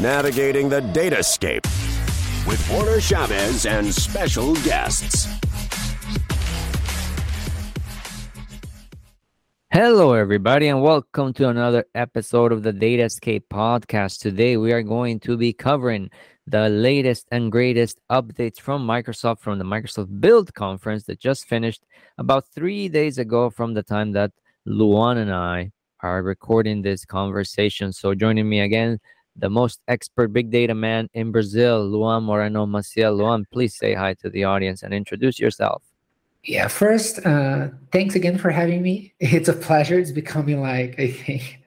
navigating the datascape with Warner Chavez and special guests. Hello, everybody, and welcome to another episode of the Datascape podcast. Today, we are going to be covering the latest and greatest updates from Microsoft from the Microsoft Build conference that just finished about three days ago from the time that Luan and I are recording this conversation. So, joining me again, the most expert big data man in Brazil, Luan Moreno Maciel. Luan, please say hi to the audience and introduce yourself. Yeah, first, uh, thanks again for having me. It's a pleasure. It's becoming like I think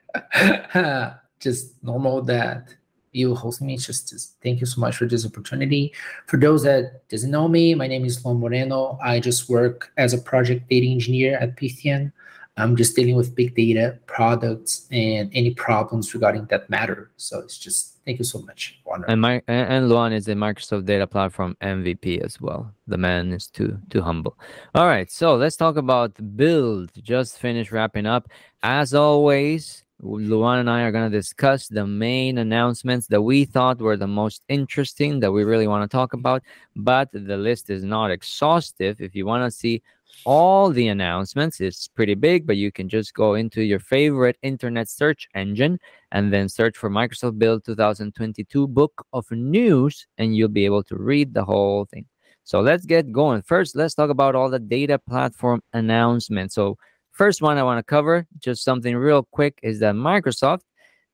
just normal that you host me. Just, just thank you so much for this opportunity. For those that doesn't know me, my name is Luan Moreno. I just work as a project data engineer at Pythian. I'm just dealing with big data products and any problems regarding that matter. So it's just thank you so much. Warner. And my and Luan is a Microsoft Data Platform MVP as well. The man is too too humble. All right, so let's talk about build. Just finished wrapping up. As always, Luan and I are going to discuss the main announcements that we thought were the most interesting that we really want to talk about. But the list is not exhaustive. If you want to see all the announcements. It's pretty big, but you can just go into your favorite internet search engine and then search for Microsoft Build 2022 Book of News, and you'll be able to read the whole thing. So let's get going. First, let's talk about all the data platform announcements. So, first one I want to cover, just something real quick, is that Microsoft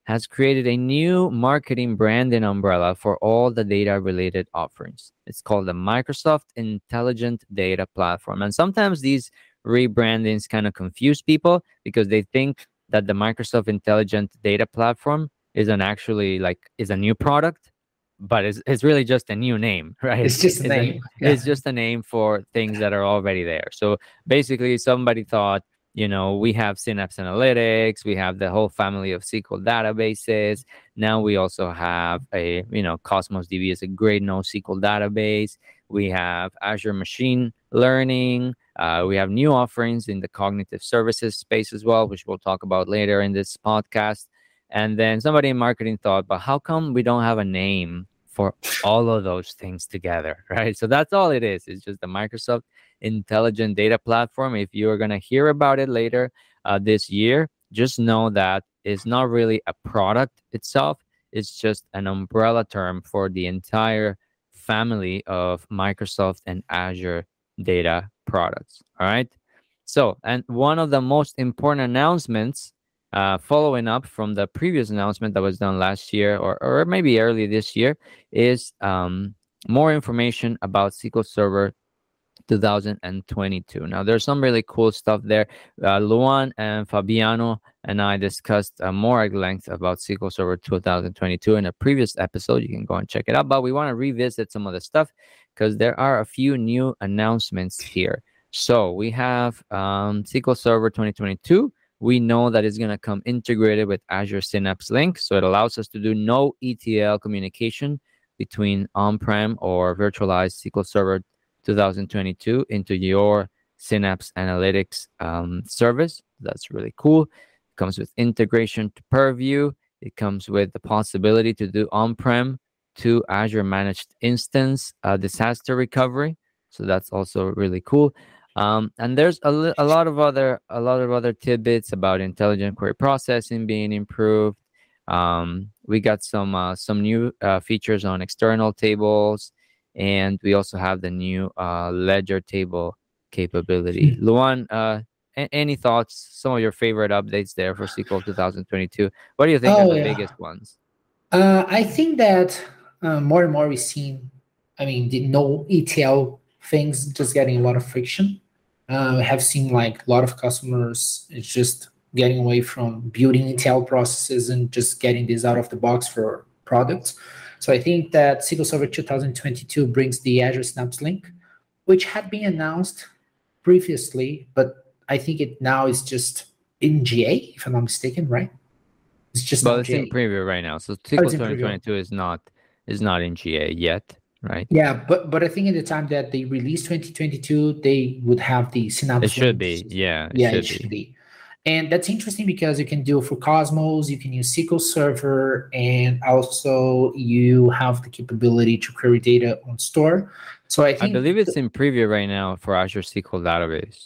has created a new marketing brand and umbrella for all the data related offerings. It's called the Microsoft Intelligent Data Platform. And sometimes these rebrandings kind of confuse people because they think that the Microsoft Intelligent Data Platform is an actually like is a new product, but it's, it's really just a new name, right? It's just a it's name. A, yeah. It's just a name for things that are already there. So basically somebody thought you know we have synapse analytics we have the whole family of sql databases. Now we also have a you know cosmos db is a great nosql database. We have azure machine learning. Uh, we have new offerings in the cognitive services space as well which we'll talk about later in this podcast. And then somebody in marketing thought but how come we don't have a name for all of those things together? Right? So that's all it is. It's just the microsoft intelligent data platform. If you're going to hear about it later uh, this year, just know that it's not really a product itself, it's just an umbrella term for the entire family of Microsoft and Azure data products. All right. So, and one of the most important announcements uh, following up from the previous announcement that was done last year or, or maybe early this year is um, more information about SQL Server 2022. Now, there's some really cool stuff there. Uh, Luan and Fabiano and I discussed uh, more at length about SQL Server 2022 in a previous episode. You can go and check it out. But we want to revisit some of the stuff because there are a few new announcements here. So we have um, SQL Server 2022. We know that it's going to come integrated with Azure Synapse Link. So it allows us to do no ETL communication between on prem or virtualized SQL Server 2022 into your Synapse Analytics um, service. That's really cool. It comes with integration to Purview. It comes with the possibility to do on-prem to Azure Managed Instance uh, disaster recovery. So that's also really cool. Um, and there's a, li- a lot of other a lot of other tidbits about intelligent query processing being improved. Um, we got some uh, some new uh, features on external tables and we also have the new uh, ledger table capability. Mm-hmm. Luan, uh, a- any thoughts? Some of your favorite updates there for SQL 2022? What do you think oh, are the yeah. biggest ones? Uh, I think that uh, more and more we've seen, I mean, the no ETL things just getting a lot of friction. Uh, I have seen like a lot of customers it's just getting away from building ETL processes and just getting this out of the box for products. So I think that SQL Server 2022 brings the Azure Synapse Link, which had been announced previously, but I think it now is just in GA, if I'm not mistaken, right? It's just well, it's GA. in preview right now. So oh, SQL oh, 2022 is not is not in GA yet, right? Yeah, but but I think at the time that they released 2022, they would have the Synapse. It should be, yeah. It yeah, should it should be. be. And that's interesting because you can do it for Cosmos, you can use SQL Server, and also you have the capability to query data on store. So I think I believe it's in preview right now for Azure SQL Database.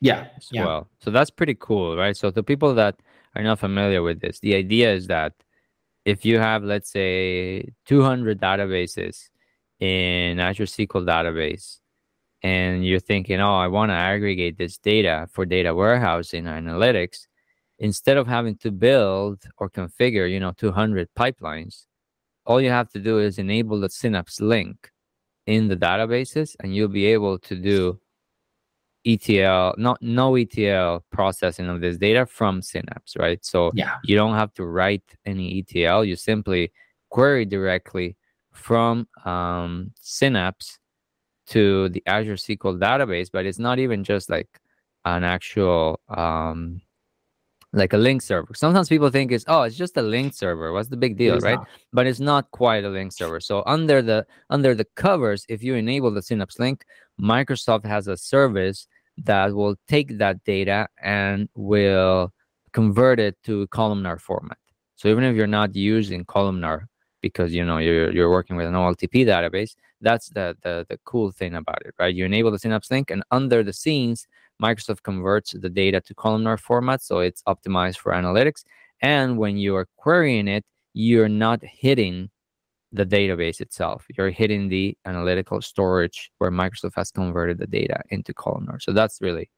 Yeah. As yeah. well. So that's pretty cool, right? So the people that are not familiar with this, the idea is that if you have, let's say, 200 databases in Azure SQL Database, and you're thinking, oh, I want to aggregate this data for data warehousing analytics, instead of having to build or configure, you know, 200 pipelines, all you have to do is enable the Synapse link in the databases, and you'll be able to do ETL, not no ETL processing of this data from Synapse, right? So Yeah. you don't have to write any ETL. You simply query directly from um, Synapse to the Azure SQL database, but it's not even just like an actual um, like a link server. Sometimes people think it's oh, it's just a link server. What's the big deal, right? not. But it's not quite a link server. So under the under the covers, if you enable the Synapse link, Microsoft has a service that will take that data and will convert it to columnar format. So even if you're not using columnar because you know you're you're working with an OLTP database, that's the the the cool thing about it, right? You enable the Synapse link, and under the scenes, Microsoft converts the data to columnar format, so it's optimized for analytics. And when you are querying it, you're not hitting the database itself. You're hitting the analytical storage where Microsoft has converted the data into columnar. So that's really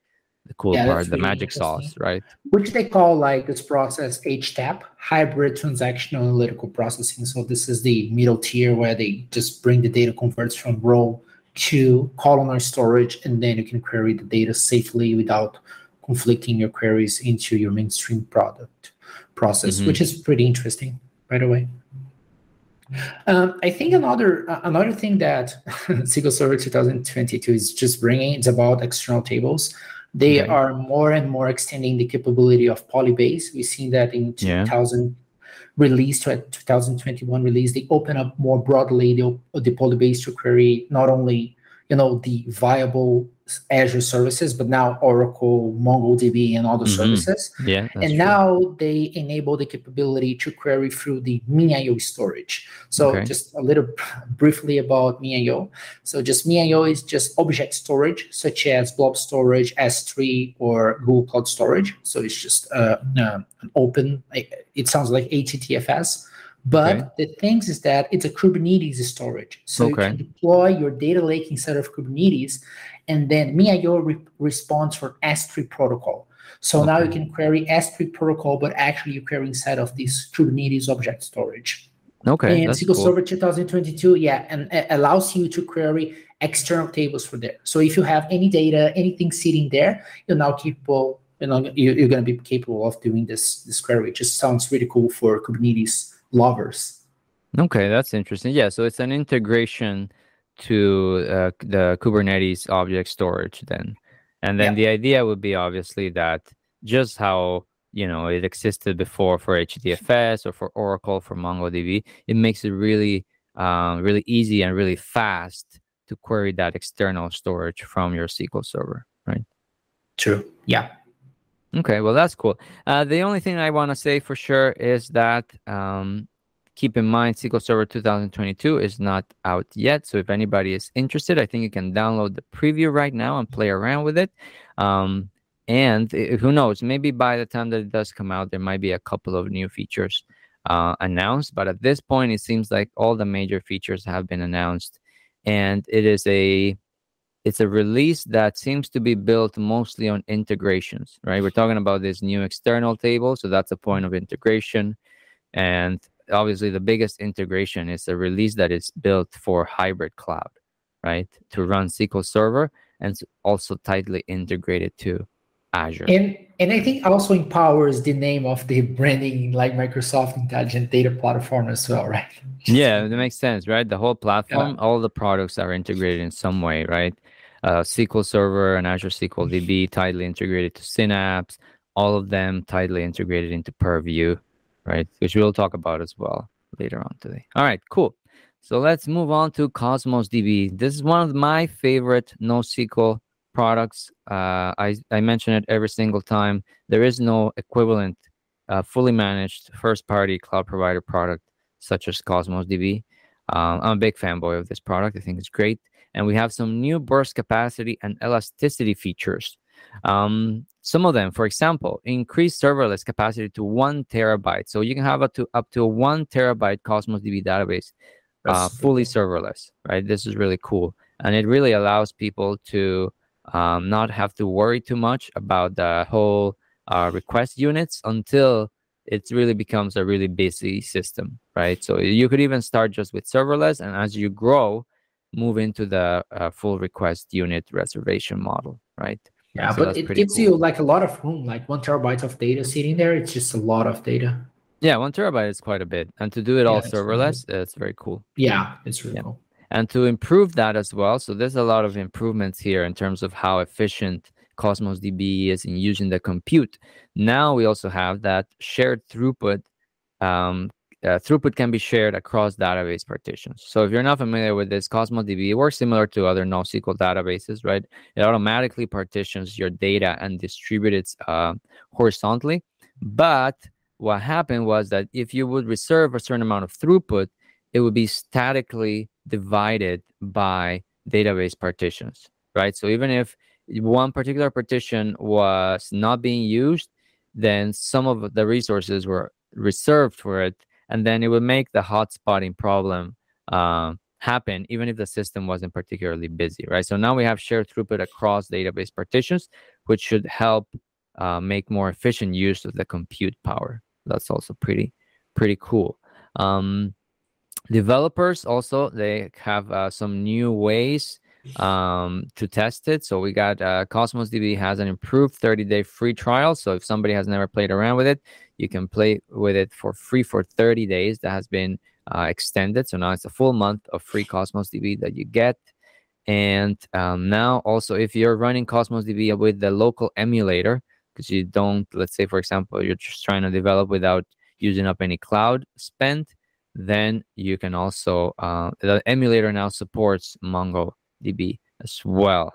the cool Yeah, part, the really magic sauce, right? which they call like this process HTAP, hybrid transactional analytical processing. So this is the middle tier where they just bring the data converts from row to columnar storage, and then you can query the data safely without conflicting your queries into your mainstream product process, Mhm. which is pretty interesting, by the way. Um, I think another uh, another thing that SQL Server 2022 is just bringing is about external tables. They Okay. are more and more extending the capability of Polybase. We've seen that in Yeah. 2000 release to 2021 release. They open up more broadly the, the Polybase to query not only you know the viable Azure services, but now Oracle, MongoDB, and other Mhm. services Yeah. and true. now they enable the capability to query through the MinIO storage. So Okay. just a little briefly about MinIO. So just MinIO is just object storage, such as Blob Storage, S3, or Google Cloud Storage. So it's just uh, uh, an open. It sounds like HDFS. But Okay. the things is that it's a Kubernetes storage. So you can deploy your data lake inside of Kubernetes, and then MinIO re- responds for S3 protocol. So now you can query S3 protocol, but actually you query inside of this Kubernetes object storage. Okay. and SQL cool. Server 2022, yeah, and it allows you to query external tables for there. So if you have any data, anything sitting there, you're now capable, you know, you- you're going to be capable of doing this this query. It just sounds really cool for Kubernetes lovers. Okay, that's interesting. Yeah, so it's an integration to uh, the Kubernetes object storage then. And then Yeah. the idea would be obviously that just how, you know, it existed before for HDFS or for Oracle for MongoDB, it makes it really um, really easy and really fast to query that external storage from your SQL server, right? True. Yeah. Okay, well that's cool. Uh, the only thing I want to say for sure is that um, keep in mind SQL Server 2022 is not out yet. So if anybody is interested, I think you can download the preview right now and play around with it. Um, and i- who knows, maybe by the time that it does come out, there might be a couple of new features uh, announced. But at this point, it seems like all the major features have been announced, and it is a it's a release that seems to be built mostly on integrations, right? We're talking about this new external table, so that's a point of integration. And obviously, the biggest integration is a release that is built for hybrid cloud, right? To run SQL Server and also tightly integrated to Azure. And and I think also empowers the name of the branding like Microsoft Intelligent Data Platform as well, right? Yeah, that makes sense, right? The whole platform, all the products are integrated in some way, right? Uh, SQL Server and Azure SQL DB tightly integrated to Synapse, all of them tightly integrated into Purview, right? Which we'll talk about as well later on today. All right, cool. So let's move on to Cosmos DB. This is one of my favorite NoSQL products, uh, I, I mention it every single time. There is no equivalent uh, fully managed first party cloud provider product such as Cosmos DB. Um, I'm a big fanboy of this product. I think it's great. And we have some new burst capacity and elasticity features. Um, some of them, for example, increase serverless capacity to one terabyte. So you can have up to up to a one terabyte Cosmos DB database, uh, fully serverless. Right. This is really cool, and it really allows people to um, not have to worry too much about the whole uh, request units until it really becomes a really busy system, right? So you could even start just with serverless, and as you grow, move into the uh, full request unit reservation model, right? Yeah, so but it gives cool. you like a lot of room, like one terabyte of data sitting there. It's just a lot of data. Yeah, one terabyte is quite a bit, and to do it yeah, all serverless, really, it's very cool. Yeah, it's really yeah. cool. And to improve that as well, so there's a lot of improvements here in terms of how efficient Cosmos DB is in using the compute. Now we also have that shared throughput um, uh, throughput can be shared across database partitions. So if you're not familiar with this, Cosmos DB works similar to other NoSQL databases, right? It automatically partitions your data and distributes it uh, horizontally. But what happened was that if you would reserve a certain amount of throughput, it would be statically divided by database partitions, right? So even if one particular partition was not being used, then some of the resources were reserved for it and then it would make the hotspotting problem um, happen even if the system wasn't particularly busy right? So now we have shared throughput across database partitions which should help uh, make more efficient use of the compute power. That's also pretty pretty cool. Um, developers also they have uh, some new ways um, to test it so we got uh, cosmos db has an improved 30 day free trial so if somebody has never played around with it you can play with it for free for 30 days. That has been uh, extended. So now it's a full month of free Cosmos DB that you get. And um, now also, if you're running Cosmos DB with the local emulator, because you don't, let's say, for example, you're just trying to develop without using up any cloud spend, then you can also, uh, the emulator now supports MongoDB as well.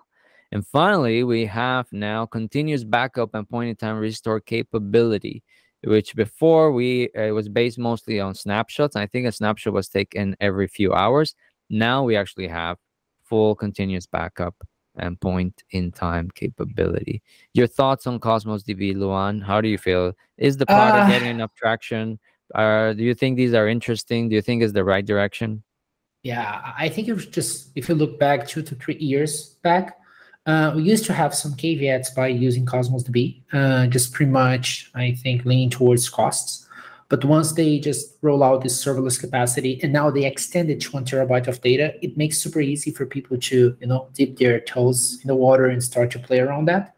And finally, we have now continuous backup and point in time restore capability which before we uh, it was based mostly on snapshots. I think a snapshot was taken every few hours. Now we actually have full continuous backup and point in time capability. Your thoughts on Cosmos DB, Luan? How do you feel? Is the product uh, getting enough traction? Uh, do you think these are interesting? Do you think is the right direction? Yeah, I think if just if you look back two to three years back, uh, we used to have some caveats by using Cosmos DB, uh, just pretty much, I think, leaning towards costs. But once they just roll out this serverless capacity and now they extend it to one terabyte of data, it makes super easy for people to, you know, dip their toes in the water and start to play around that,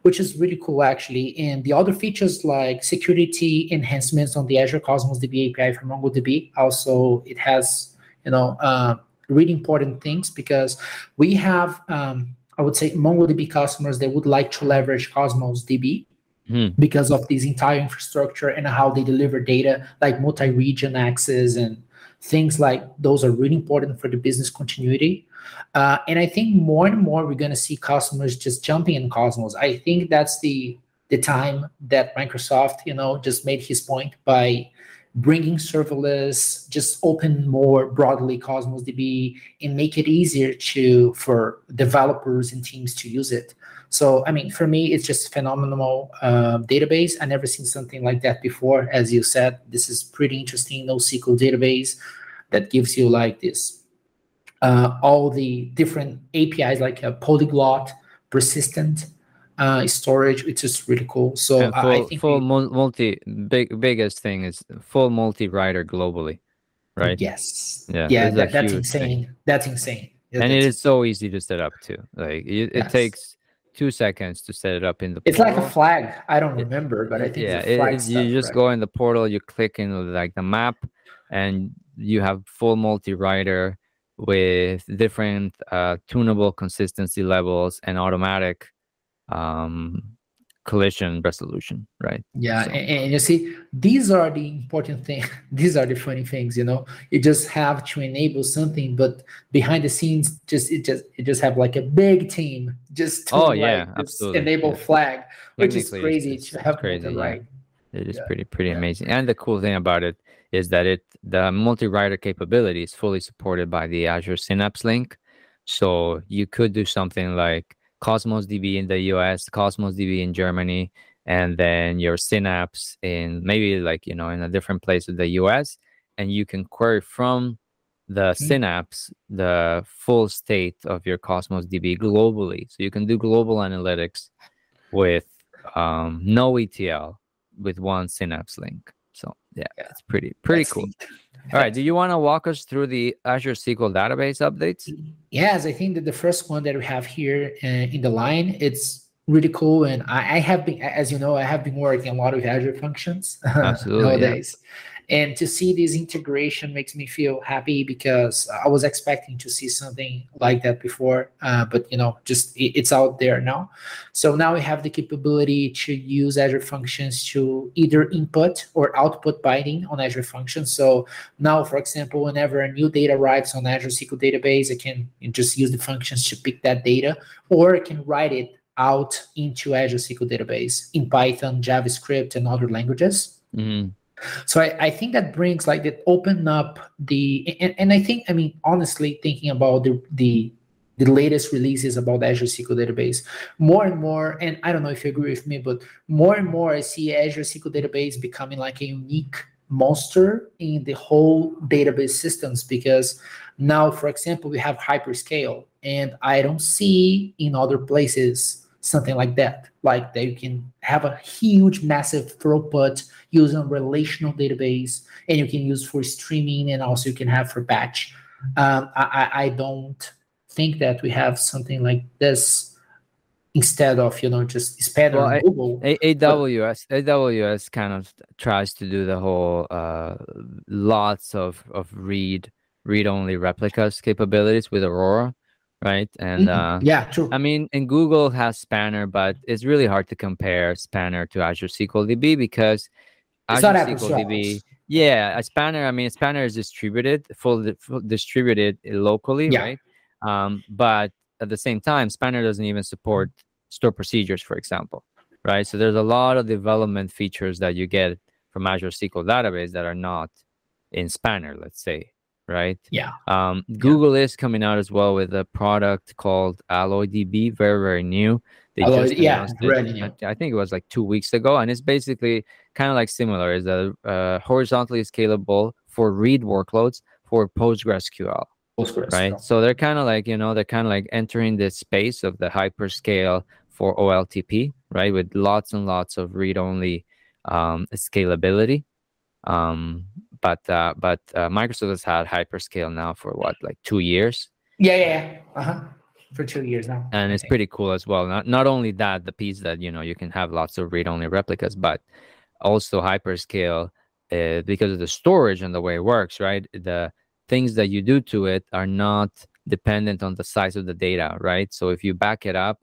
which is really cool actually. And the other features like security enhancements on the Azure Cosmos DB API for MongoDB, also it has, you know, uh, really important things because we have um, I would say MongoDB customers that would like to leverage Cosmos DB mm. because of this entire infrastructure and how they deliver data, like multi-region access and things like those are really important for the business continuity. Uh, and I think more and more we're going to see customers just jumping in Cosmos. I think that's the the time that Microsoft, you know, just made his point by bringing serverless, just open more broadly Cosmos DB and make it easier to for developers and teams to use it. So, I mean, for me, it's just phenomenal uh, database. I never seen something like that before. As you said, this is pretty interesting. NoSQL database that gives you like this, uh, all the different APIs like a polyglot, persistent, uh, storage, which is really cool. So full, I think full we, multi big biggest thing is full multi writer globally, right? Yes. Yeah. Yeah. That, that's insane. Thing. That's insane. and it is so easy to set up too. Like it, yes. it, takes two seconds to set it up in the. It's portal. like a flag. I don't remember, but I think yeah, it, stuff, you just right? go in the portal, you click in like the map, and you have full multi writer with different uh, tunable consistency levels and automatic um, collision resolution, right? Yeah, So- and, and you see, these are the important thing. these are the funny things, you know. You just have to enable something, but behind the scenes, just it just it just have like a big team just to Oh, like, yeah, absolutely, enable yeah. flag, which is it's- crazy it's- to it's have crazy, yeah. right. It is Yeah, pretty pretty yeah. amazing. And the cool thing about it is that it the multi-writer capability is fully supported by the Azure Synapse link. So you could do something like Cosmos DB in the US, Cosmos DB in Germany, and then your Synapse in maybe like you know in a different place of the US, and you can query from the Mhm. Synapse the full state of your Cosmos DB globally. So you can do global analytics with um, no ETL with one Synapse link. So yeah, Yeah. it's pretty pretty That's cool. neat. All right, do you want to walk us through the Azure SQL database updates? Yes, I think that the first one that we have here uh, in the line, it's really cool. And I, I have been, as you know, I have been working a lot with Azure functions Absolutely, nowadays. And to see this integration makes me feel happy because I was expecting to see something like that before, uh, but you know, just it- it's out there now. So now we have the capability to use Azure functions to either input or output binding on Azure functions. So now, for example, whenever a new data arrives on Azure SQL database, I can just use the functions to pick that data, or I can write it out into Azure SQL database in Python, JavaScript, and other languages. Mhm. So I, I think that brings like that open up the and, and I think I mean honestly thinking about the the the latest releases about Azure SQL database more and more and I don't know if you agree with me but more and more I see Azure SQL database becoming like a unique monster in the whole database systems because now for example we have hyperscale and I don't see in other places something like that. Like that you can have a huge massive throughput using a relational database and you can use for streaming and also you can have for batch. Um, I, I don't think that we have something like this instead of you know just Spanner Well, I- Google. A- AWS AWS kind of tries to do the whole uh, lots of of read read only replicas capabilities with Aurora, right? And Mhm. uh, yeah true I mean, and Google has Spanner, but it's really hard to compare Spanner to Azure SQL DB because It's Azure SQL DB, yeah, a Spanner. I mean, Spanner is distributed, full, full distributed locally, Yeah. right? Um, but at the same time, Spanner doesn't even support store procedures, for example, right? So there's a lot of development features that you get from Azure SQL Database that are not in Spanner, let's say, right? yeah Um, Google is coming out as well with a product called AlloyDB, very very new. They Alloy- just yeah, it. I, think it was like two weeks ago, and it's basically kind of like similar. Is a uh, horizontally scalable for read workloads for PostgreSQL, Postgres right? So they're kind of like you know they're kind of like entering this space of the hyperscale for OLTP, right? With lots and lots of read-only um, scalability. Um, but uh, but uh, Microsoft has had hyperscale now for what like two years, yeah yeah, yeah. uh-huh for two years now and it's pretty cool as well. Not not only that, the piece that you know you can have lots of read-only replicas, but also hyperscale uh, because of the storage and the way it works. Right, the things that you do to it are not dependent on the size of the data. Right, so if you back it up,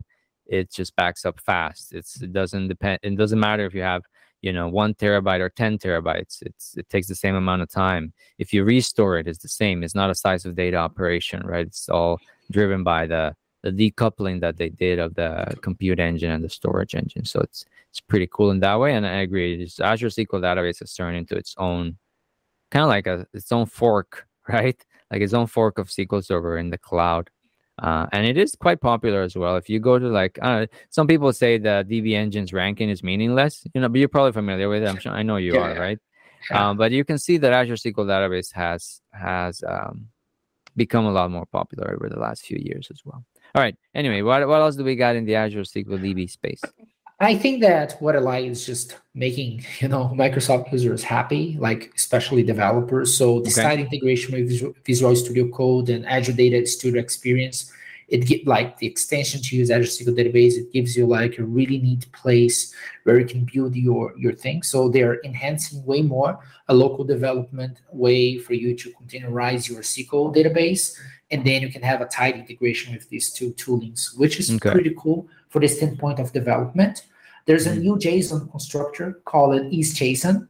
it just backs up fast. It's it doesn't depend. It doesn't matter if you have you know one terabyte or 10 terabytes it's it takes the same amount of time. If you restore it it's the same. It's not a size of data operation right? It's all driven by the the decoupling that they did of the compute engine and the storage engine. So it's it's pretty cool in that way and i agree azure sql database has turned into its own kind of like a its own fork right? Like its own fork of sql server in the cloud uh, and it is quite popular as well. If you go to like, uh, some people say the DB Engine's ranking is meaningless, you know, but you're probably familiar with it. I'm sure I know you Yeah, are, yeah. right? Yeah. Um, but you can see that Azure SQL Database has has um, become a lot more popular over the last few years as well. All right. Anyway, what what else do we got in the Azure SQL DB space? I think that what I like is just making you know Microsoft users happy, like especially developers. So the Okay. side integration with Visual- Visual Studio Code and Azure Data Studio Experience, it get like the extension to use Azure SQL Database. It gives you like a really neat place where you can build your your thing. So they're enhancing way more a local development way for you to containerize your SQL database, and then you can have a tight integration with these two toolings, which is Okay. pretty cool for the standpoint of development. there's a new JSON constructor called ISJSON,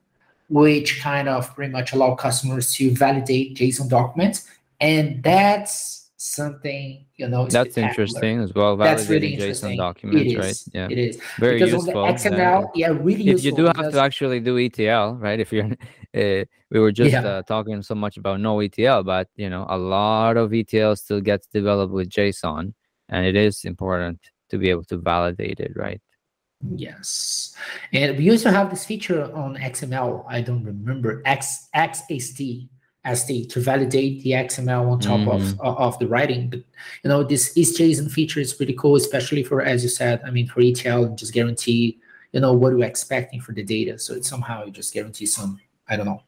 which kind of pretty much allow customers to validate JSON documents, and that's something you know. That's interesting as well. Validating really JSON documents, right? Yeah, it is very because useful. On the XML, yeah, really. If you do have to actually do ETL, right? If you're, uh, we were just yeah. uh, talking so much about no ETL, but you know, a lot of ETL still gets developed with JSON, and it is important to be able to validate it, right? Yes, and we also have this feature on XML. I don't remember X XST ST to validate the XML on top mm-hmm. of of the writing. But you know, this ISJSON feature is pretty cool, especially for as you said. I mean, for ETL, just guarantee you know what you're expecting for the data. So it's somehow you just guarantee some I don't know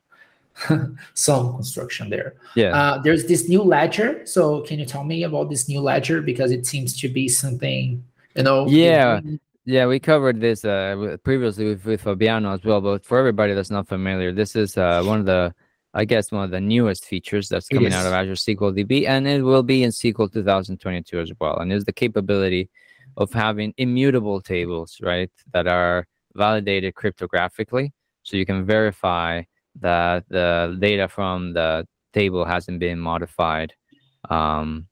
some construction there. Yeah. Uh, there's this new ledger. So can you tell me about this new ledger because it seems to be something you know? Yeah. Yeah, we covered this uh, previously with, with Fabiano as well. But for everybody that's not familiar, this is uh, one of the I guess one of the newest features that's coming out of Azure SQL DB, and it will be in SQL 2022 as well. And is the capability of having immutable tables, right, that are validated cryptographically, so you can verify that the data from the table hasn't been modified. Um,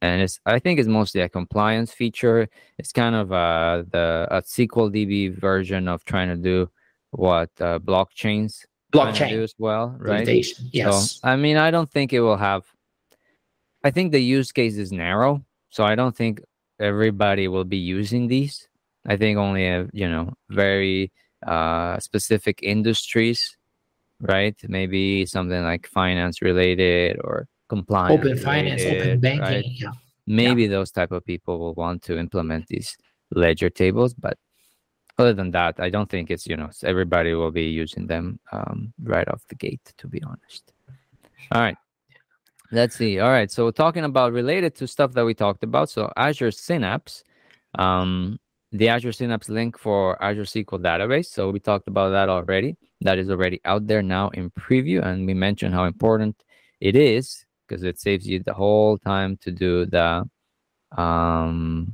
and it's I think it's mostly a compliance feature. It's kind of uh, the a SQL DB version of trying to do what uh, blockchains blockchain do as well, right? Yes. So, I mean, I don't think it will have. I think the use case is narrow, so I don't think everybody will be using these. I think only a you know very uh, specific industries, right? Maybe something like finance related or compliance, open finance, open banking. Right? Yeah. Maybe yeah. those type of people will want to implement these ledger tables, but other than that, I don't think it's you know everybody will be using them um, right off the gate. To be honest. All right. Let's see. All right. So talking about related to stuff that we talked about. So Azure Synapse, um, the Azure Synapse link for Azure SQL Database. So we talked about that already. That is already out there now in preview, and we mentioned how important it is because it saves you the whole time to do the um,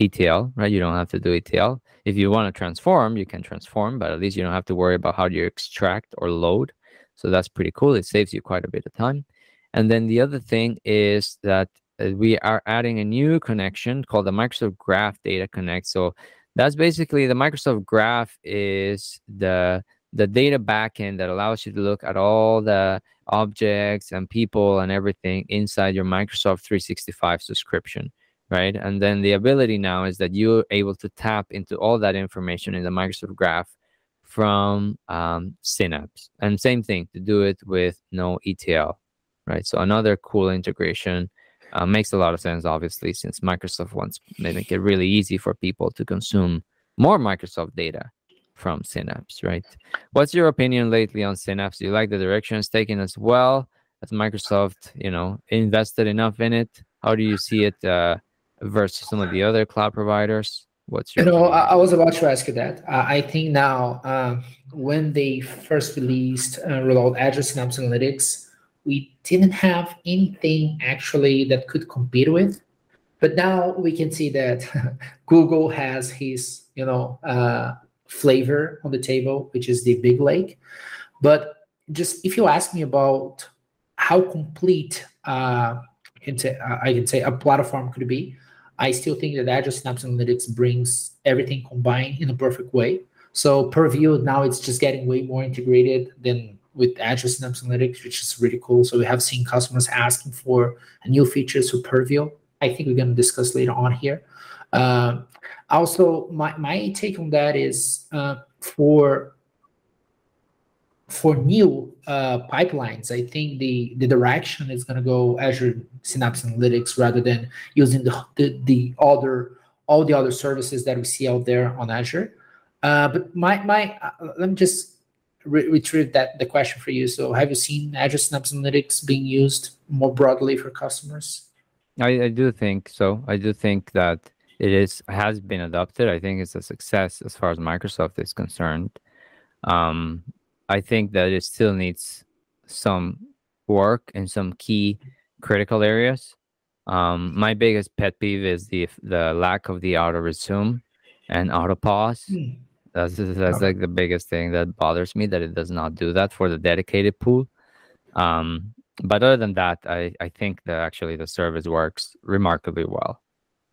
ETL, right? You don't have to do ETL. If you want to transform, you can transform, but at least you don't have to worry about how you extract or load. So that's pretty cool. It saves you quite a bit of time. And then the other thing is that we are adding a new connection called the Microsoft Graph Data Connect. So that's basically the Microsoft Graph is the the data backend that allows you to look at all the objects and people and everything inside your Microsoft 365 subscription right? And then the ability now is that you're able to tap into all that information in the Microsoft Graph from um, Synapse. And same thing to do it with no ETL, right? So another cool integration. Uh, makes a lot of sense, obviously, since Microsoft wants to make it really easy for people to consume more Microsoft data from Synapse, right? What's your opinion lately on Synapse? Do you like the direction it's taken as well? Has Microsoft, you know, invested enough in it? How do you see it uh, versus some of the other cloud providers? What's your? You know, I, I was about to ask you that. Uh, I think now, uh, when they first released uh, rolled Azure Synapse Analytics, we didn't have anything actually that could compete with. But now we can see that Google has his, you know, uh, flavor on the table, which is the BigLake. But just if you ask me about how complete uh, I can say, I can say a platform could be, I still think that Azure Synapse Analytics brings everything combined in a perfect way. So Purview now it's just getting way more integrated than with Azure Synapse Analytics, which is really cool. So we have seen customers asking for a new features for Purview. I think we're going to discuss later on here. Uh, also, my, my take on that is uh, for for new uh, pipelines, I think the, the direction is going to go Azure Synapse Analytics rather than using the, the, the other all the other services that we see out there on Azure. Uh, but my my uh, let me just re- retrieve that the question for you. So, have you seen Azure Synapse Analytics being used more broadly for customers? I, I do think so. I do think that it is has been adopted. I think it's a success as far as Microsoft is concerned. Um, I think that it still needs some work in some key critical areas. Um, my biggest pet peeve is the the lack of the auto resume. and auto pause. Hmm. That's that's Okay. like the biggest thing that bothers me that it does not do that for the dedicated pool. Um, but other than that, I I think that actually the service works remarkably well.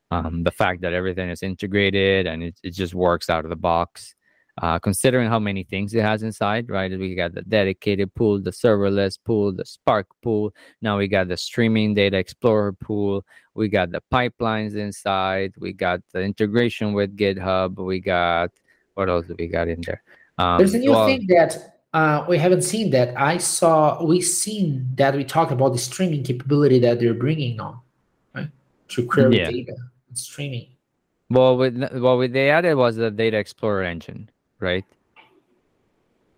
Um, the fact that everything is integrated and it, it just works out of the box. Uh, considering how many things it has inside, right? We got the dedicated pool, the serverless pool, the Spark pool. Now we got the streaming data explorer pool. We got the pipelines inside. We got the integration with GitHub. We got what else do we got in there? Um, There's a new well, thing that uh, we haven't seen that I saw. We seen that we talked about the streaming capability that they're bringing on, right? To query Yeah. data and streaming. Well, with well, what they added was the data explorer engine, right?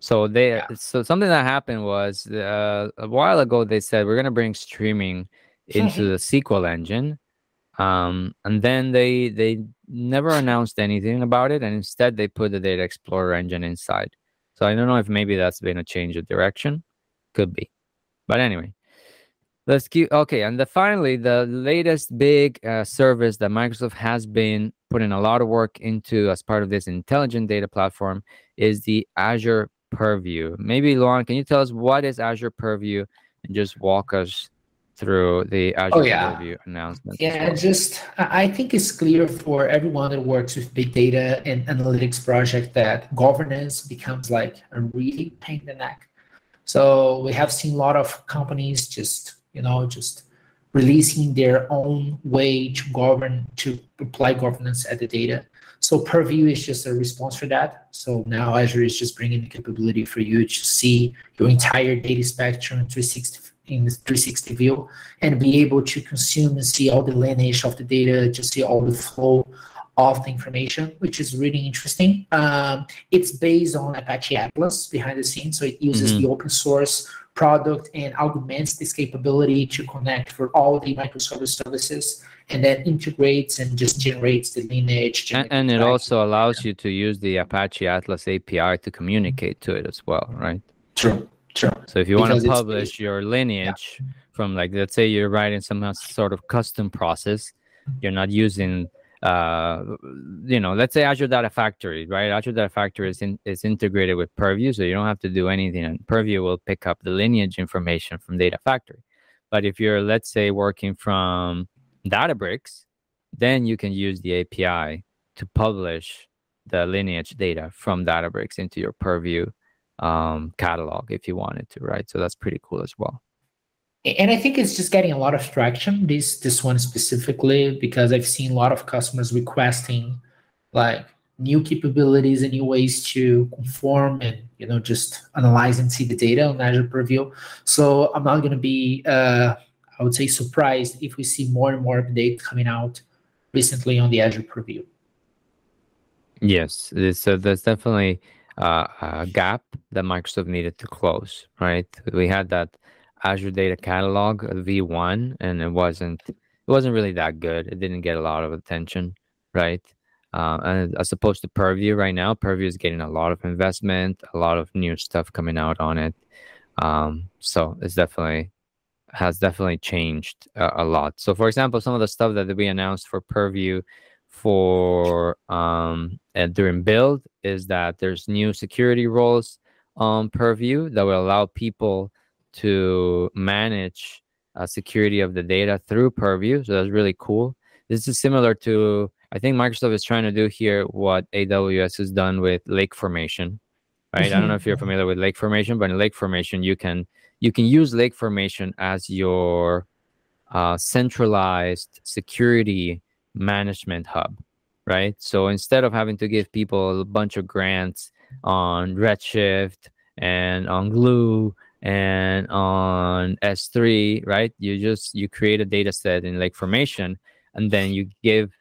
So they Yeah. so something that happened was uh, a while ago they said we're gonna bring streaming into the SQL engine, um, and then they they never announced anything about it, and instead they put the data explorer engine inside. So I don't know if maybe that's been a change of direction, could be, but anyway. Let's keep okay, and the, finally, the latest big uh, service that Microsoft has been putting a lot of work into as part of this intelligent data platform is the Azure Purview. Maybe Luan, can you tell us what is Azure Purview and just walk us through the oh, Azure yeah. Purview announcement? Yeah, well? just I think it's clear for everyone that works with big data and analytics project that governance becomes like a really pain in the neck. So we have seen a lot of companies just you know just releasing their own way to govern to apply governance at the data. So Purview is just a response for that. So now Azure is just bringing the capability for you to see your entire data spectrum in 360 in the 360 view and be able to consume and see all the lineage of the data, to see all the flow of the information, which is really interesting. Um, it's based on Apache Atlas behind the scenes, so it uses Mhm. the open source product and augments this capability to connect for all the microservice services, and then integrates and just generates the lineage. And, and it also allows you to use the Apache Atlas API to communicate to it as well, right? true, true. So if you want to publish your lineage from like let's say you're writing some sort of custom process, you're not using uh you know let's say Azure Data Factory, right? Azure Data Factory is in, is integrated with Purview, so you don't have to do anything, and Purview will pick up the lineage information from Data Factory. But if you're let's say working from Databricks, then you can use the API to publish the lineage data from Databricks into your Purview um, catalog if you wanted to, right? So that's pretty cool as well. and I think it's just getting a lot of traction. This this one specifically because I've seen a lot of customers requesting like new capabilities and new ways to conform and you know just analyze and see the data on Azure Purview. So I'm not going to be uh, I would say surprised if we see more and more updates coming out recently on the Azure Purview. Yes, so there's definitely uh, a gap that Microsoft needed to close, right? We had that Azure Data Catalog V1, and it wasn't it wasn't really that good. It didn't get a lot of attention, right? Uh, and as opposed to Purview right now, Purview is getting a lot of investment, a lot of new stuff coming out on it. Um, so it's definitely has definitely changed a, a lot. So, for example, some of the stuff that we announced for Purview for um, during build is that there's new security roles on Purview that will allow people to manage uh, security of the data through Purview. So that's really cool. This is similar to I think Microsoft is trying to do here what AWS has done with Lake Formation, right? I don't know if you're familiar with Lake Formation, but in Lake Formation you can you can use Lake Formation as your uh, centralized security management hub, right? So instead of having to give people a bunch of grants on Redshift and on Glue and on S3, right? You just you create a data set in Lake Formation and then you give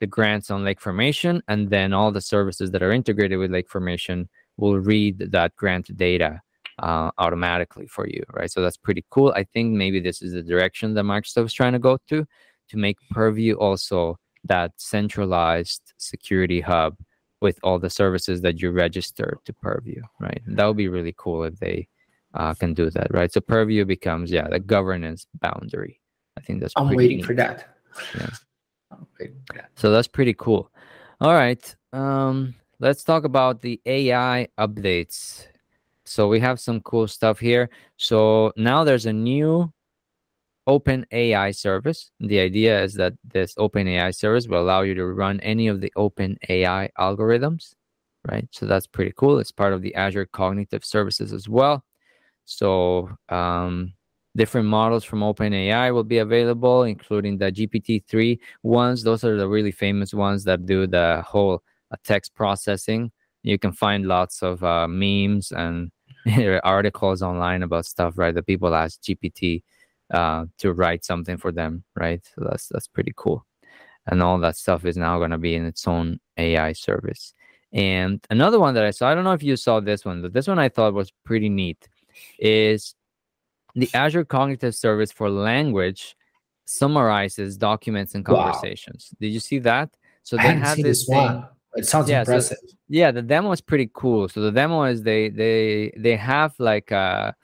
the grants on Lake Formation and then all the services that are integrated with Lake Formation will read that grant data uh, automatically for you, right? So that's pretty cool. I think maybe this is the direction that Microsoft is trying to go to to make Purview also that centralized security hub with all the services that you register to Purview, right? And that would be really cool if they uh, can do that, right? So Purview becomes, yeah, the governance boundary. I think that's I'm waiting neat. for that. Yeah. Waiting for that. So that's pretty cool. All right. Um, let's talk about the AI updates. So we have some cool stuff here. So now there's a new OpenAI service. The idea is that this OpenAI service will allow you to run any of the open AI algorithms, right? So that's pretty cool. It's part of the Azure Cognitive Services as well. So um, different models from OpenAI will be available, including the GPT-3 ones. Those are the really famous ones that do the whole uh, text processing. You can find lots of uh, memes and articles online about stuff, right? That people ask GPT uh, to write something for them, right? So that's that's pretty cool. And all that stuff is now going to be in its own AI service. And another one that I saw, I don't know if you saw this one, but this one I thought was pretty neat, is the Azure Cognitive Service for Language summarizes documents and conversations. Wow. Did you see that? So they have this, this one. It sounds yeah, impressive. So, yeah, the demo is pretty cool. So the demo is they they they have like a,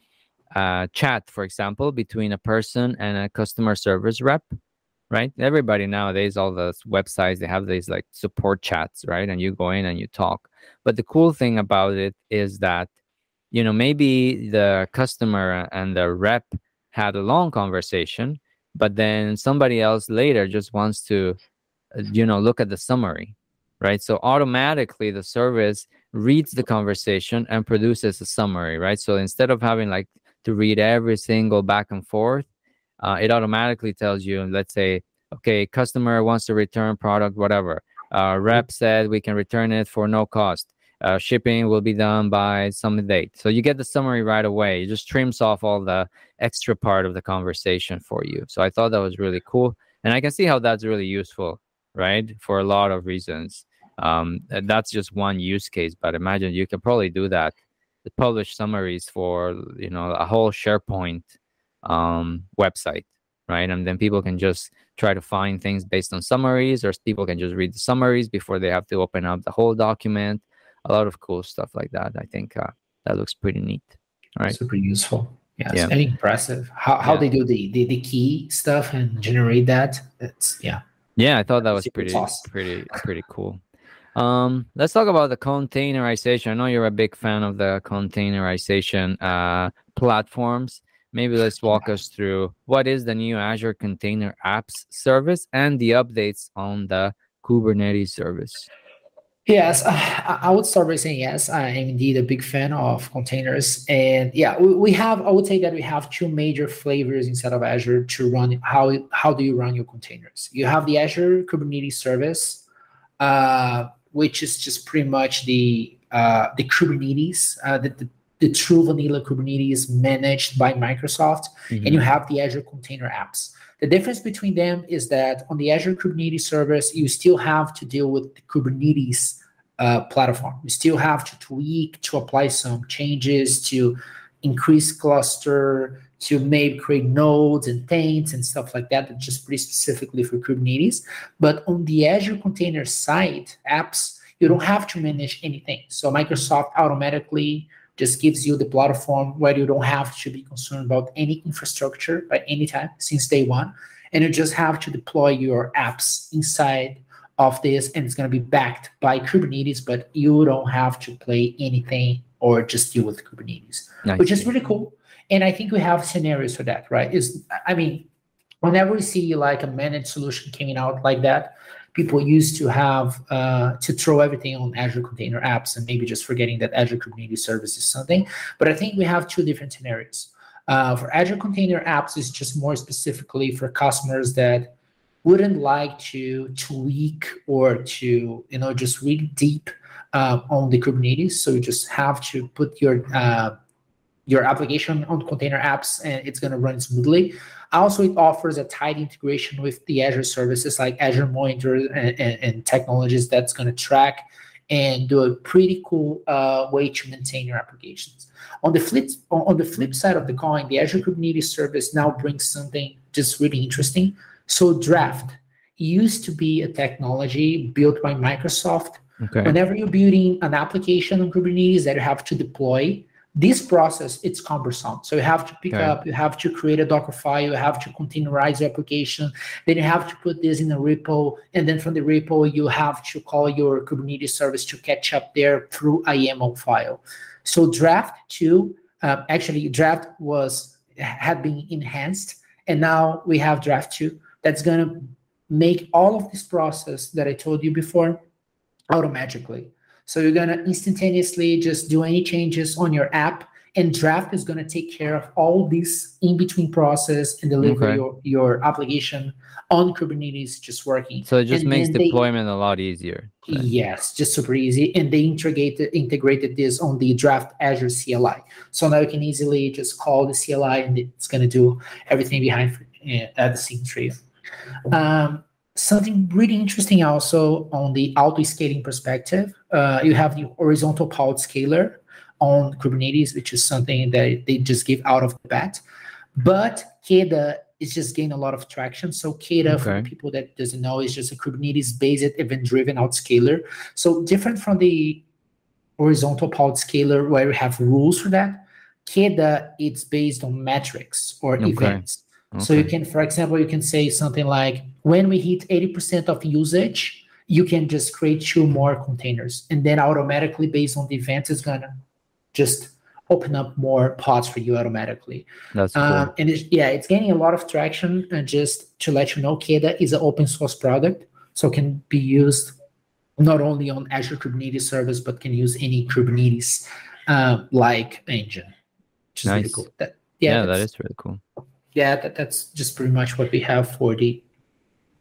a chat, for example, between a person and a customer service rep, right? Everybody nowadays, all the websites, they have these like support chats, right? And you go in and you talk. But the cool thing about it is that, you know, maybe the customer and the rep had a long conversation, but then somebody else later just wants to, uh, you know, look at the summary right? So automatically the service reads the conversation and produces a summary, right? So instead of having like to read every single back and forth, uh, it automatically tells you, let's say, okay, customer wants to return product, whatever. Uh, rep said we can return it for no cost. Uh, shipping will be done by some date. So you get the summary right away. It just trims off all the extra part of the conversation for you. So I thought that was really cool. And I can see how that's really useful, right? For a lot of reasons. Um, that's just one use case, but imagine you can probably do that. Publish summaries for you know a whole SharePoint um, website, right? And then people can just try to find things based on summaries, or people can just read the summaries before they have to open up the whole document. A lot of cool stuff like that. I think uh, that looks pretty neat. All right, super useful. Yes, yeah. and impressive. How how yeah. they do the, the the key stuff and generate that. It's yeah. Yeah, I thought that was pretty pretty pretty cool. Um, let's talk about the containerization. I know you're a big fan of the containerization uh, platforms. Maybe let's walk us through what is the new Azure Container Apps service and the updates on the Kubernetes service. Yes, I would start by saying yes. I am indeed a big fan of containers, and yeah, we have. I would say that we have two major flavors inside of Azure to run. How how do you run your containers? You have the Azure Kubernetes service, uh, which is just pretty much the uh, the Kubernetes, uh, the, the, the true vanilla Kubernetes managed by Microsoft, mm-hmm. and you have the Azure Container Apps. The difference between them is that on the Azure Kubernetes service, you still have to deal with the Kubernetes uh, platform. You still have to tweak to apply some changes to increase cluster, to maybe create nodes and taints and stuff like that, that's just pretty specifically for Kubernetes. But on the Azure Container side, apps, you don't have to manage anything. So Microsoft automatically just gives you the platform where you don't have to be concerned about any infrastructure at any time since day one. And you just have to deploy your apps inside of this, and it's going to be backed by Kubernetes, but you don't have to play anything or just deal with Kubernetes, nice. which is really cool and I think we have scenarios for that, right? Is I mean, whenever we see like a managed solution coming out like that, people used to have uh, to throw everything on Azure Container Apps and maybe just forgetting that Azure Kubernetes Service is something. But I think we have two different scenarios. Uh, for Azure Container Apps, is just more specifically for customers that wouldn't like to tweak or to you know just really deep uh, on the Kubernetes. So you just have to put your uh, your application on container apps and it's going to run smoothly. Also, it offers a tight integration with the Azure services like Azure Monitor and, and, and technologies that's going to track and do a pretty cool uh, way to maintain your applications. On the flip on the flip side of the coin, the Azure Kubernetes service now brings something just really interesting. So Draft used to be a technology built by Microsoft. Okay. Whenever you're building an application on Kubernetes that you have to deploy, this process it's cumbersome. So you have to pick Okay. up you have to create a docker file you have to containerize your application then you have to put this in a repo and then from the repo you have to call your kubernetes service to catch up there through yaml file. So draft 2 uh, actually draft was had been enhanced and now we have draft 2 that's going to make all of this process that i told you before automatically so you're going to instantaneously just do any changes on your app and draft is going to take care of all this in between process and deliver Okay. your, your application on kubernetes just working So it just And makes then they- deployment a lot easier. Yes, just super easy. And they integrated integrated this on the draft Azure CLI. So now you can easily just call the CLI and it's going to do everything behind uh, at the scene for you. Um, something really interesting also on the auto scaling perspective, uh, you have the horizontal pod scaler on Kubernetes, which is something that they just give out of the bat. But Keda is just gaining a lot of traction. So Keda, for people that doesn't know, is just a Kubernetes-based event-driven autoscaler. So different from the horizontal pod scaler where you have rules for that. Keda, it's based on metrics or Okay. events. So you can, for example, you can say something like, when we hit 80% of usage, you can just create two more containers. And then automatically, based on the event, it's gonna just open up more pods for you automatically. That's cool. Um, and it's, yeah, it's gaining a lot of traction. And just to let you know, Keda is an open source product, so it can be used not only on Azure Kubernetes service, but can use any Kubernetes uh, like engine. Which is really Nice. cool. That, yeah, yeah, that's- really cool. yeah, that, that's just pretty much what we have for the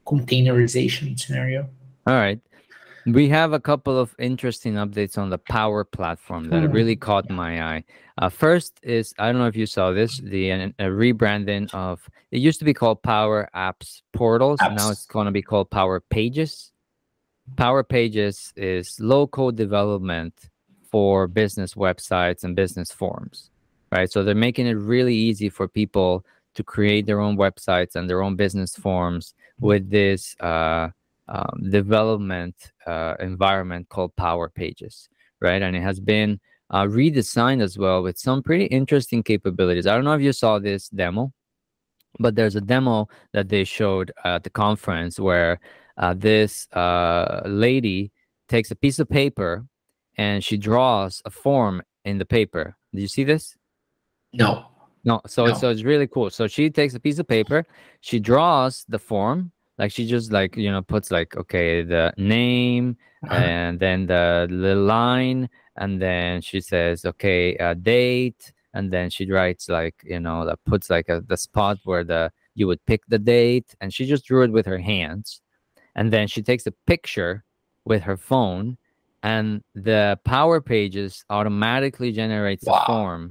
containerization scenario. All right. We have a couple of interesting updates on the Power platform that Hmm, really caught my eye. Uh, first is I don't know if you saw this, the uh, rebranding of it used to be called Power Apps Portals. Now it's going to be called Power Pages. Power Pages is low code development for business websites and business forms, right? So they're making it really easy for people to create their own websites and their own business forms with this uh, um, development uh, environment called Power Pages, right? And it has been uh, redesigned as well with some pretty interesting capabilities. I don't know if you saw this demo, but there's a demo that they showed at the conference where uh, this uh, lady takes a piece of paper and she draws a form in the paper. Did you see this? No. No, so No. so it's really cool. So she takes a piece of paper, she draws the form, like she just like you know puts like okay the name Uh, and then the, the line and then she says okay a date and then she writes like you know that puts like a, the spot where the you would pick the date and she just drew it with her hands. And then she takes a picture with her phone and the power pages automatically generates Wow. a form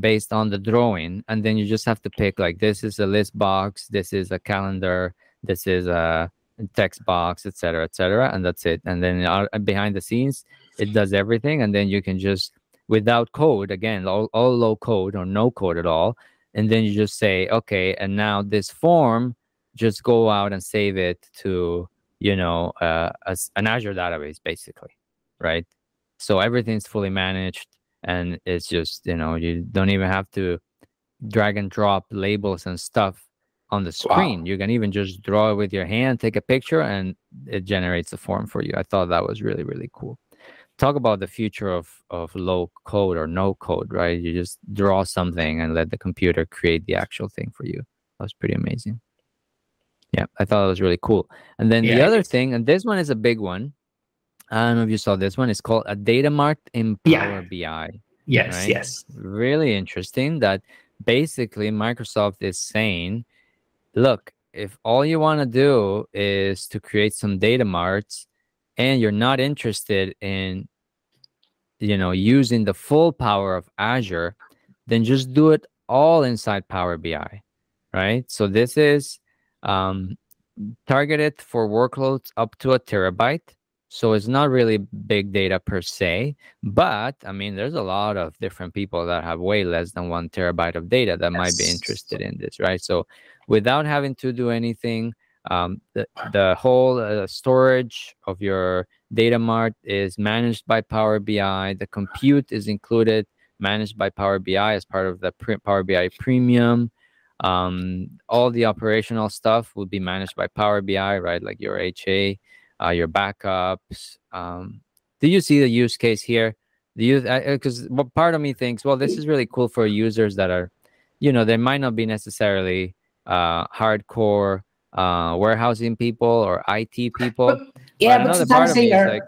based on the drawing. And then you just have to pick like this is a list box this is a calendar this is a text box etc etc and that's it. And then uh, behind the scenes it does everything and then you can just without code again all, all low code or no code at all and then you just say okay and now this form just go out and save it to you know uh, an azure database basically right? So everything's fully managed and it's just you know you don't even have to drag and drop labels and stuff on the screen. You can even just draw it with your hand take a picture and it generates a form for you. I thought that was really really cool. Talk about the future of of low code or no code right? You just draw something and let the computer create the actual thing for you. That was pretty amazing. Yeah i thought it was really cool. And then the other thing and this one is a big one. I don't know if you saw this one. It's called a data mart in power Yeah. bi yes, right? yes. really interesting that basically Microsoft is saying, look, if all you want to do is to create some data marts and you're not interested in you know using the full power of Azure, then just do it all inside Power BI, right? So this is um, targeted for workloads up to a terabyte. So it's not really big data per se, but I mean, there's a lot of different people that have way less than one terabyte of data that might be interested in this, right? So without having to do anything, um, the, the whole uh, storage of your data mart is managed by Power BI. The compute is included managed by Power BI as part of the Power BI Premium. Um, all the operational stuff will be managed by Power BI, right? Like your HA, uh, your backups. Um, do you see the use case here? Do you because uh, part of me thinks, well, this is really cool for users that are, you know, they might not be necessarily uh, hardcore uh, warehousing people or IT people. But, yeah, but, but of me are... is like,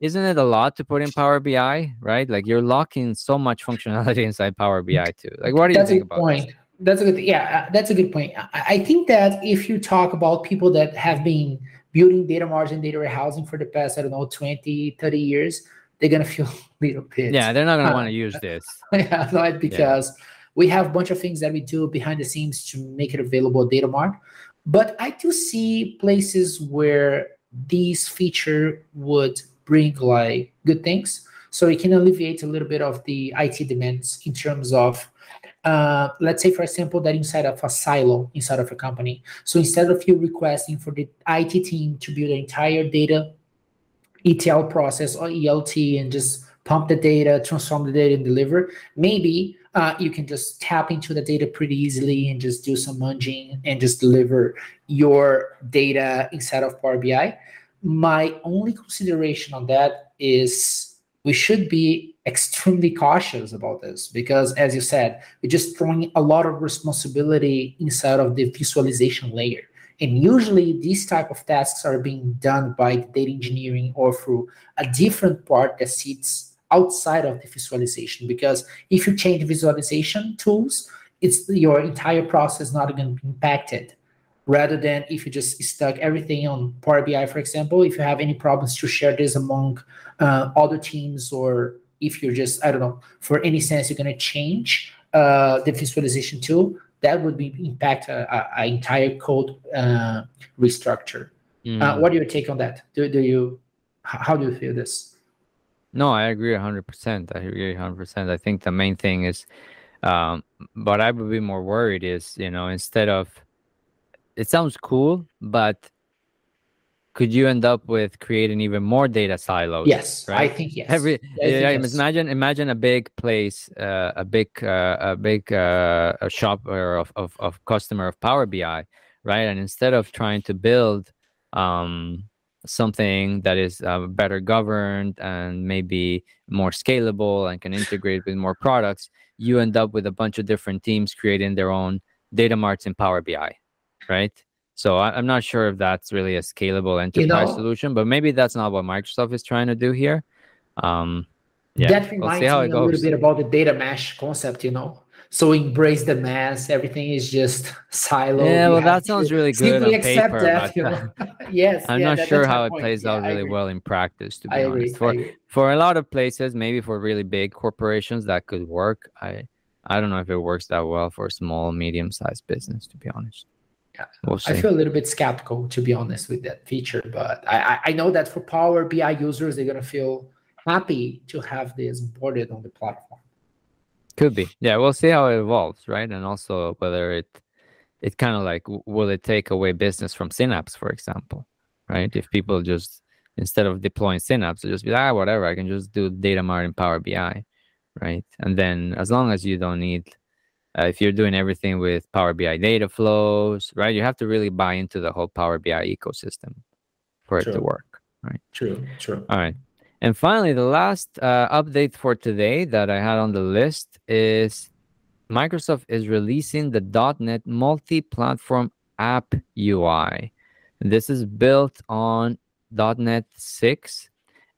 isn't it a lot to put in Power BI, right? Like you're locking so much functionality inside Power BI too. Like, what do you that's think about point. This? That's a good, yeah, uh, that's a good point. I think that if you talk about people that have been building data margin, data warehousing for the past, I don't know, 20, 30 years, they're gonna feel a little bit. Yeah, they're not gonna uh, want to use this. yeah, right, because yeah. We have a bunch of things that we do behind the scenes to make it available data mart. But I do see places where these feature would bring like good things. So it can alleviate a little bit of the IT demands in terms of uh, let's say, for example, that inside of a silo inside of a company. So instead of you requesting for the IT team to build an entire data ETL process or ELT and just pump the data, transform the data, and deliver, maybe uh, you can just tap into the data pretty easily and just do some munging and just deliver your data inside of Power BI. My only consideration on that is we should be extremely cautious about this because, as you said, we're just throwing a lot of responsibility inside of the visualization layer. And usually these type of tasks are being done by data engineering or through a different part that sits outside of the visualization because if you change visualization tools it's your entire process not going to be impacted. Rather than if you just stuck everything on power bi for example if you have any problems to share this among uh, other teams or if you're just i don't know for any sense you're going to change uh, the visualization tool that would be impact a, a entire code uh, restructure. Mm. what do you take on that? Do, do you how do you feel this no, I agree 100%. I agree 100%. I think the main thing is, um, but I would be more worried is, you know, instead of, it sounds cool, but could you end up with creating even more data silos? Yes, right? I think yes. Every yeah, yes. imagine imagine a big place, uh, a big uh, a big uh, a shop of, of of customer of Power BI, right? And instead of trying to build um, something that is uh, better governed and maybe more scalable and can integrate with more products, you end up with a bunch of different teams creating their own data marts in Power BI, right? So I, am not sure if that's really a scalable enterprise you know, solution, but maybe that's not what Microsoft is trying to do here. Um, yeah, that reminds we'll me a little bit about the data mesh concept, you know, so embrace the mass. Everything is just silo. Yeah, well, that sounds really good Simply on accept paper. That, you know? Uh, yes, I'm yeah, not that, sure how it point. plays yeah, out really well in practice. To be I honest, agree, for for a lot of places, maybe for really big corporations, that could work. I I don't know if it works that well for a small, medium-sized business. To be honest. Yeah. We'll I feel a little bit skeptical to be honest with that feature, but I, I know that for Power BI users, they're gonna feel happy to have this boarded on the platform. Could be. Yeah, we'll see how it evolves, right? And also whether it it kind of like will it take away business from Synapse, for example, right? If people just instead of deploying Synapse, just be like, ah, whatever, I can just do data mart in Power BI, right? And then as long as you don't need, uh, if you're doing everything with Power BI data flows, right? You have to really buy into the whole Power BI ecosystem for true. it to work, right? True, true. All right. And finally, the last uh, update for today that I had on the list is Microsoft is releasing the .NET multi-platform app UI. This is built on .NET 6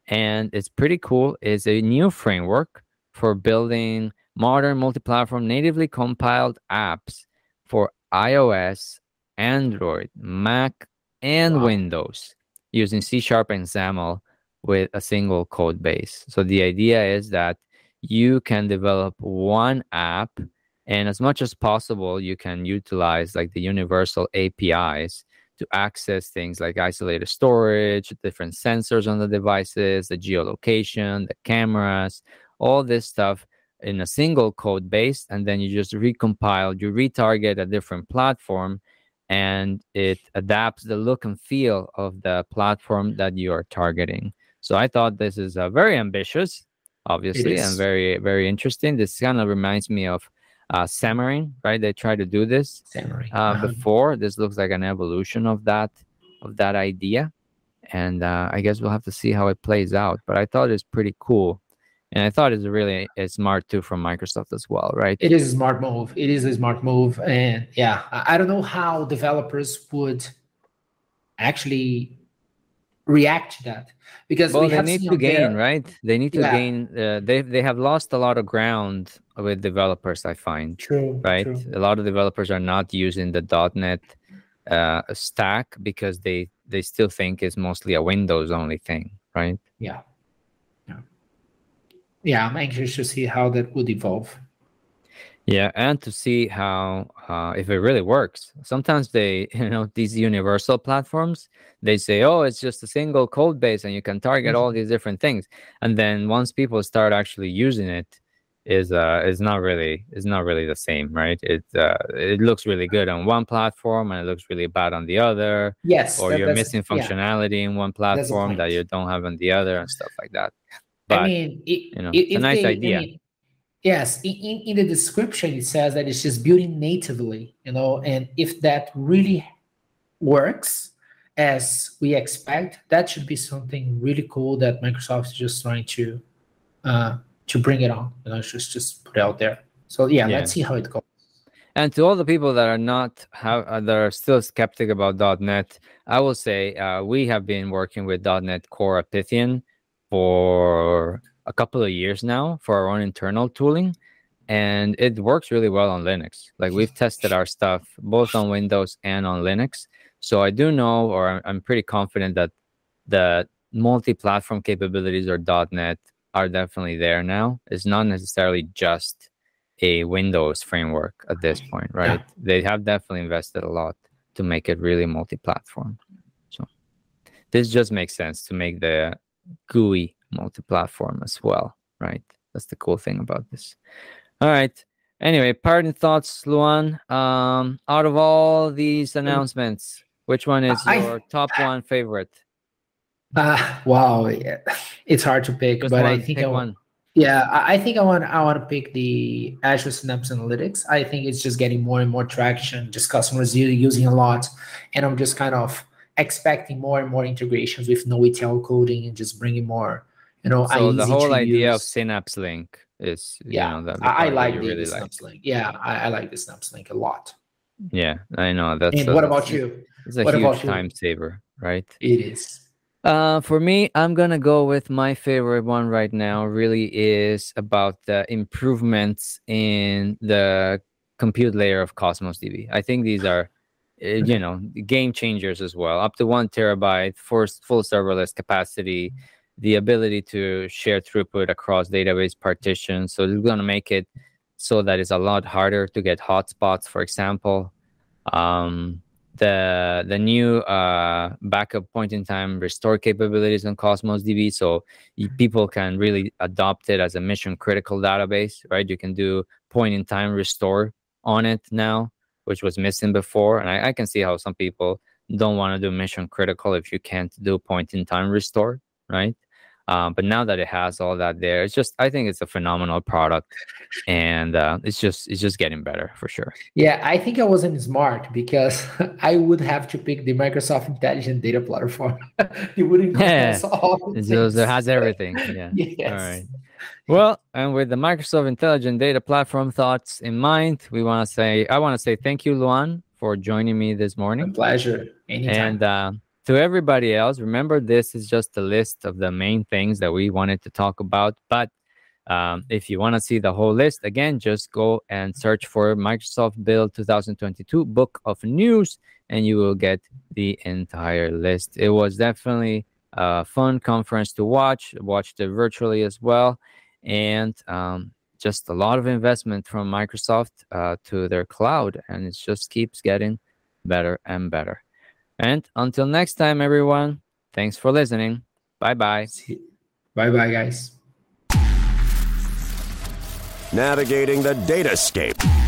and it's pretty cool. It's a new framework for building modern multi-platform natively compiled apps for iOS, Android, Mac, and wow. Windows using C Sharp and XAML with a single code base. So the idea is that you can develop one app and as much as possible you can utilize like the universal APIs to access things like isolated storage, different sensors on the devices, the geolocation, the cameras, all this stuff in a single code base and then you just recompile, you retarget a different platform and it adapts the look and feel of the platform that you are targeting. So I thought this is uh, very ambitious, obviously, and very very interesting. This kind of reminds me of uh, Xamarin, right? They tried to do this Xamarin. uh, Uh-huh. before. This looks like an evolution of that of that idea, and uh, I guess we'll have to see how it plays out. But I thought it's pretty cool, and I thought it's really smart too from Microsoft as well, right? It is a smart move. It is a smart move, and yeah, I don't know how developers would actually react to that because well, we they have need to gain, there- right? They need to Yeah. gain. Uh, they they have lost a lot of ground with developers. I find. True. right? true. A lot of developers are not using the .NET uh, stack because they they still think it's mostly a Windows only thing, right? Yeah. Yeah. Yeah, I'm anxious to see how that would evolve. Yeah, and to see how uh, if it really works. Sometimes they, you know, these universal platforms, they say, "Oh, it's just a single code base, and you can target all these different things." And then once people start actually using it, is uh is not really is not really the same, right? It uh, it looks really good on one platform and it looks really bad on the other. Yes. or that- you're missing yeah. functionality in one platform that you don't have on the other and stuff like that. But I mean, it, you know, it- it's a nice they- I idea. mean, yes, in, in, the description it says that it's just building natively, you know, and if that really works as we expect, that should be something really cool that Microsoft is just trying to uh, to bring it on, you know, just just put it out there. So yeah, Yeah. let's see how it goes. and to all the people that are not have uh, that are still skeptic about .NET, I will say uh, we have been working with .NET Core Python for a couple of years now for our own internal tooling, and it works really well on Linux. Like we've tested our stuff both on Windows and on Linux, so I do know, or I'm- pretty confident that the multi-platform capabilities or .NET are definitely there now. It's not necessarily just a Windows framework at this point, right? They have definitely invested a lot to make it really multi-platform. So this just makes sense to make the GUI multi-platform as well, right? That's the cool thing about this. All right. Anyway, parting thoughts, Luan. Um, out of all these announcements, which one is I- your top one favorite? Uh, wow, yeah. it's hard to pick, Just but I think I, one. Yeah, I I think I want I want to pick the Azure Synapse Analytics. I think it's just getting more and more traction. Just customers using a lot, and I'm just kind of expecting more and more integrations with no ETL coding and just bringing more. You know, So the whole idea of Synapse Link is, Yeah, you know, I, I like the, really the like. Synapse Link. Yeah, I, I like the Synapse Link a lot. Yeah, I know. That's and a- what about you? It's a What huge about you? time saver, right? It is. Uh, for me, I'm gonna go with my favorite one right now. Really is about the improvements in the compute layer of Cosmos DB. I think these are, you know, game changers as well. Up to one terabyte, for full serverless capacity, the ability to share throughput across database partitions. So it's gonna make it so that it's a lot harder to get hotspots, for example. Um, the the new uh, backup point in time restore capabilities on Cosmos DB, so y- people can really adopt it as a mission critical database, right? You can do point in time restore on it now, which was missing before, and I, I can see how some people don't want to do mission critical if you can't do point in time restore, right? Um, but now that it has all that there, it's just I think it's a phenomenal product, and uh, it's just it's just getting better for sure. Yeah, I think I wasn't smart because I would have to pick the Microsoft Intelligent Data Platform. it wouldn't Yeah, all It has everything. Yeah. Yes. All right. Well, and with the Microsoft Intelligent Data Platform thoughts in mind, we want to say I want to say thank you, Luan, for joining me this A morning. pleasure. Anytime. And uh, to everybody else, remember this is just a list of the main things that we wanted to talk about. But um, if you want to see the whole list, again, just go and search for Microsoft Build 2022 Book of News, and you will get the entire list. It was definitely a fun conference to watch. Watched it virtually as well, and um, just a lot of investment from Microsoft uh, to their cloud, and it just keeps getting better and better. And until next time, everyone, thanks for listening. Bye bye. bye bye, guys. Navigating the datascape